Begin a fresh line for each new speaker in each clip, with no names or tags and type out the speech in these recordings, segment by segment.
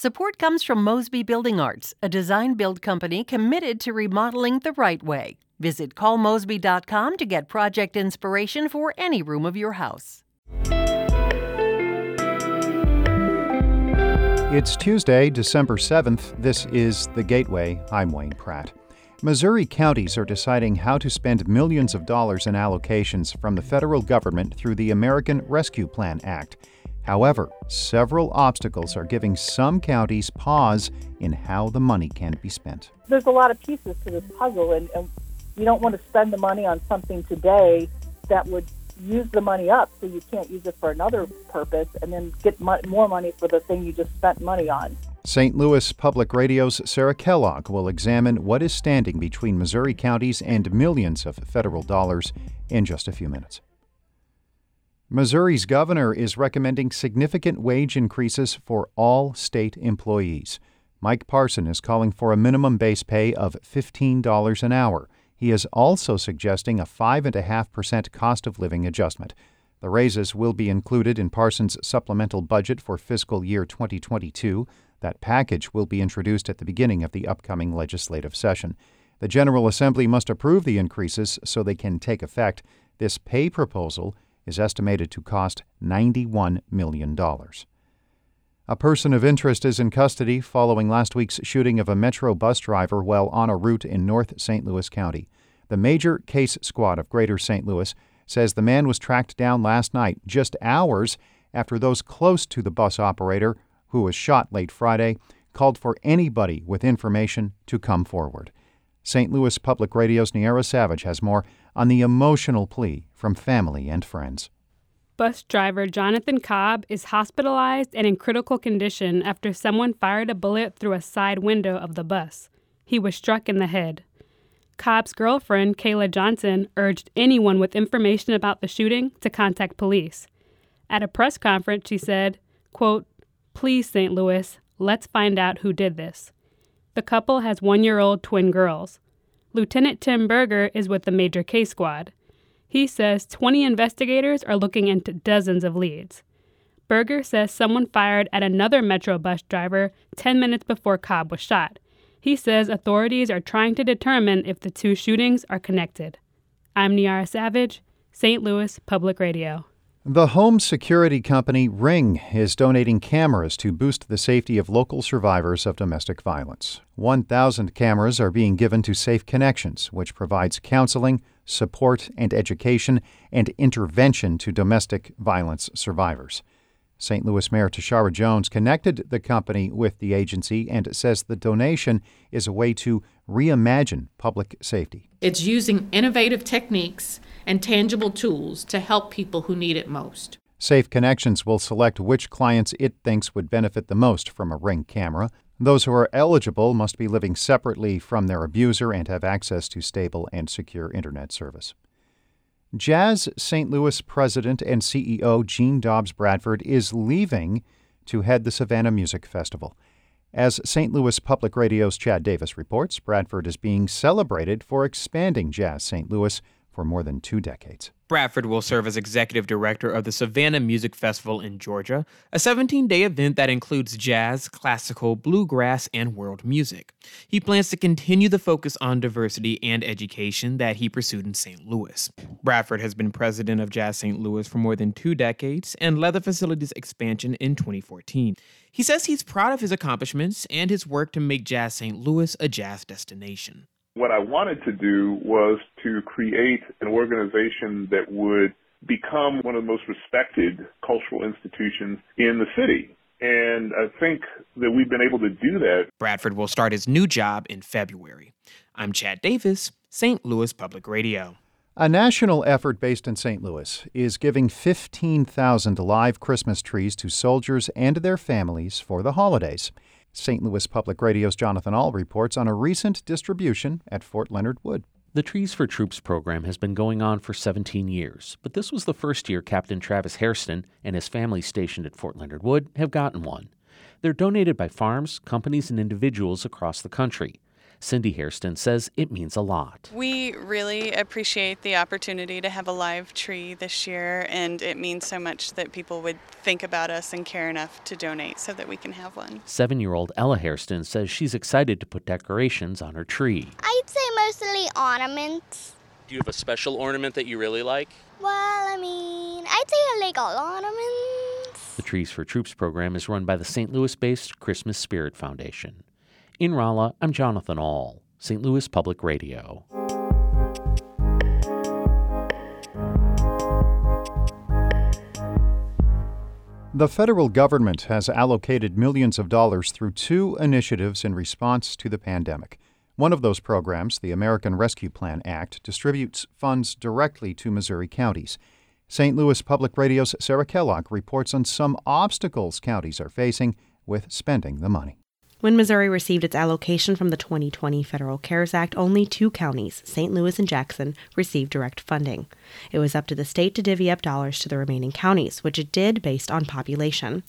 Support comes from Mosby Building Arts, a design build company committed to remodeling the right way. Visit callmosby.com to get project inspiration for any room of your house.
It's Tuesday, December 7th. This is The Gateway. I'm Wayne Pratt. Missouri counties are deciding how to spend millions of dollars in allocations from the federal government through the American Rescue Plan Act. However, several obstacles are giving some counties pause in how the money can be spent.
There's a lot of pieces to this puzzle, and, and you don't want to spend the money on something today that would use the money up so you can't use it for another purpose and then get mo- more money for the thing you just spent money on.
St. Louis Public Radio's Sarah Kellogg will examine what is standing between Missouri counties and millions of federal dollars in just a few minutes. Missouri's governor is recommending significant wage increases for all state employees. Mike Parson is calling for a minimum base pay of $15 an hour. He is also suggesting a 5.5% cost of living adjustment. The raises will be included in Parson's supplemental budget for fiscal year 2022. That package will be introduced at the beginning of the upcoming legislative session. The General Assembly must approve the increases so they can take effect. This pay proposal is estimated to cost $91 million. A person of interest is in custody following last week's shooting of a Metro bus driver while on a route in North St. Louis County. The major case squad of Greater St. Louis says the man was tracked down last night, just hours after those close to the bus operator, who was shot late Friday, called for anybody with information to come forward. St. Louis Public Radio's Niara Savage has more on the emotional plea from family and friends.
Bus driver Jonathan Cobb is hospitalized and in critical condition after someone fired a bullet through a side window of the bus. He was struck in the head. Cobb's girlfriend, Kayla Johnson, urged anyone with information about the shooting to contact police. At a press conference, she said, quote, Please, St. Louis, let's find out who did this. The couple has one year old twin girls. Lieutenant Tim Berger is with the Major Case Squad. He says 20 investigators are looking into dozens of leads. Berger says someone fired at another Metro bus driver 10 minutes before Cobb was shot. He says authorities are trying to determine if the two shootings are connected. I'm Niara Savage, St. Louis Public Radio.
The home security company Ring is donating cameras to boost the safety of local survivors of domestic violence. 1,000 cameras are being given to Safe Connections, which provides counseling, support, and education and intervention to domestic violence survivors. St. Louis Mayor Tishaura Jones connected the company with the agency and says the donation is a way to reimagine public safety.
It's using innovative techniques and tangible tools to help people who need it most.
Safe Connections will select which clients it thinks would benefit the most from a Ring camera. Those who are eligible must be living separately from their abuser and have access to stable and secure internet service. Jazz St. Louis president and CEO Gene Dobbs Bradford is leaving to head the Savannah Music Festival. As St. Louis Public Radio's Chad Davis reports, Bradford is being celebrated for expanding Jazz St. Louis for more than two decades.
Bradford will serve as executive director of the Savannah Music Festival in Georgia, a 17 day event that includes jazz, classical, bluegrass, and world music. He plans to continue the focus on diversity and education that he pursued in St. Louis. Bradford has been president of Jazz St. Louis for more than two decades and led the facility's expansion in 2014. He says he's proud of his accomplishments and his work to make Jazz St. Louis a jazz destination.
What I wanted to do was to create an organization that would become one of the most respected cultural institutions in the city. And I think that we've been able to do that.
Bradford will start his new job in February. I'm Chad Davis, St. Louis Public Radio.
A national effort based in St. Louis is giving 15,000 live Christmas trees to soldiers and their families for the holidays. St. Louis Public Radio's Jonathan Ahl reports on a recent distribution at Fort Leonard Wood.
The Trees for Troops program has been going on for 17 years, but this was the first year Captain Travis Hairston and his family stationed at Fort Leonard Wood have gotten one. They're donated by farms, companies, and individuals across the country. Cindy Hairston says it means a lot.
We really appreciate the opportunity to have a live tree this year, and it means so much that people would think about us and care enough to donate so that we can have one.
Seven year old Ella Hairston says she's excited to put decorations on her tree.
I'd say mostly ornaments.
Do you have a special ornament that you really like?
Well, I mean, I'd say I like all ornaments.
The Trees for Troops program is run by the St. Louis based Christmas Spirit Foundation. In Rolla, I'm Jonathan Ahl, St. Louis Public Radio.
The federal government has allocated millions of dollars through two initiatives in response to the pandemic. One of those programs, the American Rescue Plan Act, distributes funds directly to Missouri counties. St. Louis Public Radio's Sarah Kellogg reports on some obstacles counties are facing with spending the money.
When Missouri received its allocation from the 2020 Federal CARES Act, only two counties, St. Louis and Jackson, received direct funding. It was up to the state to divvy up dollars to the remaining counties, which it did based on population.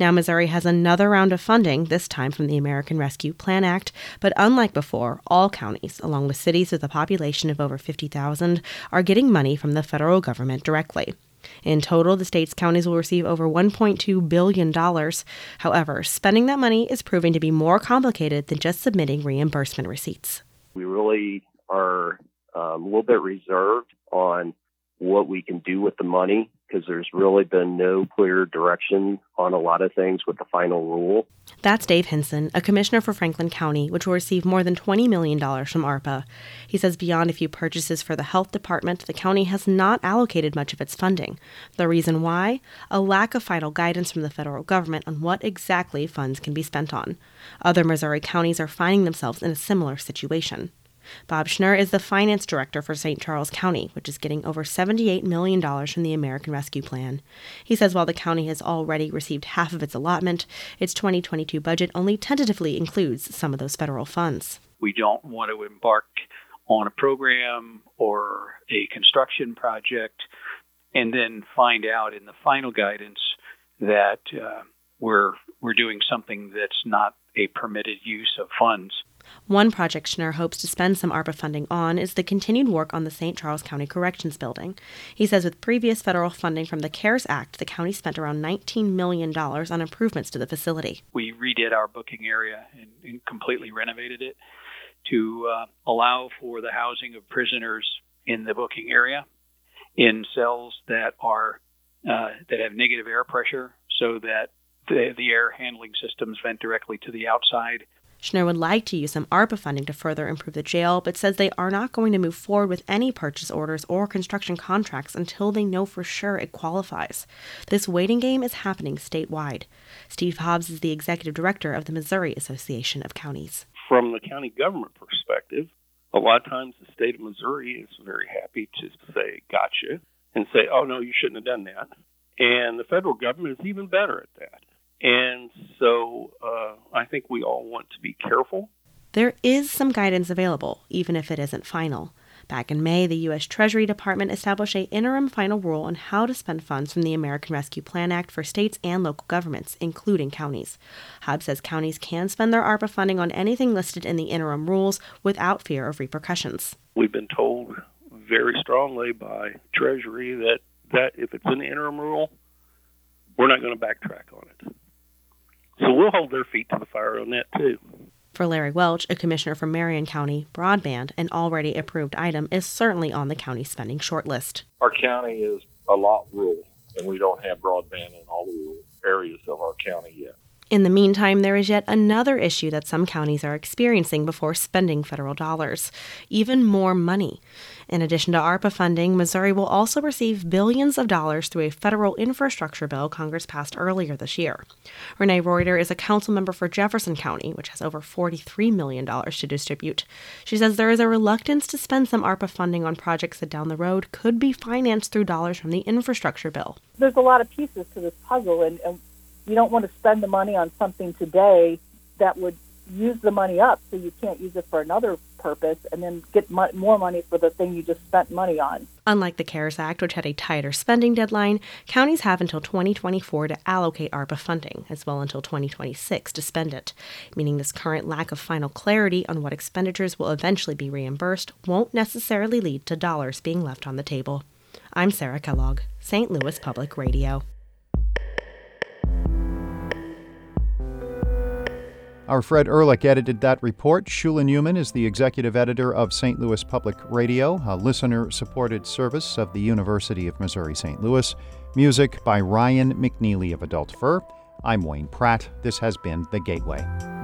Now, Missouri has another round of funding, this time from the American Rescue Plan Act, but unlike before, all counties, along with cities with a population of over 50,000, are getting money from the federal government directly. In total, the state's counties will receive over $1.2 billion. However, spending that money is proving to be more complicated than just submitting reimbursement receipts.
We really are um, a little bit reserved on what we can do with the money because there's really been no clear direction on a lot of things with the final rule.
That's Dave Hinson, a commissioner for Franklin County, which will receive more than $20 million from ARPA. He says beyond a few purchases for the health department, the county has not allocated much of its funding. The reason why? A lack of final guidance from the federal government on what exactly funds can be spent on. Other Missouri counties are finding themselves in a similar situation. Bob Schnurr is the finance director for St. Charles County, which is getting over $78 million from the American Rescue Plan. He says while the county has already received half of its allotment, its 2022 budget only tentatively includes some of those federal funds.
We don't want to embark on a program or a construction project and then find out in the final guidance that uh, we're we're doing something that's not a permitted use of funds.
One project Schnurr hopes to spend some ARPA funding on is the continued work on the St. Charles County Corrections Building. He says with previous federal funding from the CARES Act, the county spent around $19 million on improvements to the facility.
We redid our booking area and, and completely renovated it to uh, allow for the housing of prisoners in the booking area in cells that are uh, that have negative air pressure so that the, the air handling systems vent directly to the outside
Schnurr would like to use some ARPA funding to further improve the jail, but says they are not going to move forward with any purchase orders or construction contracts until they know for sure it qualifies. This waiting game is happening statewide. Steve Hobbs is the executive director of the Missouri Association of Counties.
From the county government perspective, a lot of times the state of Missouri is very happy to say, gotcha, and say, oh, no, you shouldn't have done that. And the federal government is even better at that. And so uh, I think we all want to be careful.
There is some guidance available, even if it isn't final. Back in May, the U.S. Treasury Department established an interim final rule on how to spend funds from the American Rescue Plan Act for states and local governments, including counties. Hobbs says counties can spend their ARPA funding on anything listed in the interim rules without fear of repercussions.
We've been told very strongly by Treasury that, that if it's an interim rule, we're not going to backtrack on it. So we'll hold their feet to the fire on that too.
For Larry Welch, a commissioner from Marion County, broadband, an already approved item, is certainly on the county spending shortlist.
Our county is a lot rural, and we don't have broadband in all the rural areas of our county yet.
In the meantime, there is yet another issue that some counties are experiencing before spending federal dollars even more money. In addition to ARPA funding, Missouri will also receive billions of dollars through a federal infrastructure bill Congress passed earlier this year. Renee Reuter is a council member for Jefferson County, which has over $43 million to distribute. She says there is a reluctance to spend some ARPA funding on projects that down the road could be financed through dollars from the infrastructure bill.
There's a lot of pieces to this puzzle, and, and you don't want to spend the money on something today that would use the money up so you can't use it for another purpose and then get mo- more money for the thing you just spent money on.
Unlike the CARES Act, which had a tighter spending deadline, counties have until 2024 to allocate ARPA funding, as well until 2026 to spend it, meaning this current lack of final clarity on what expenditures will eventually be reimbursed won't necessarily lead to dollars being left on the table. I'm Sarah Kellogg, St. Louis Public Radio.
Our Fred Ehrlich edited that report. Shula Neuman is the executive editor of St. Louis Public Radio, a listener supported service of the University of Missouri St. Louis. Music by Ryan McNeely of Adult Fur. I'm Wayne Pratt. This has been The Gateway.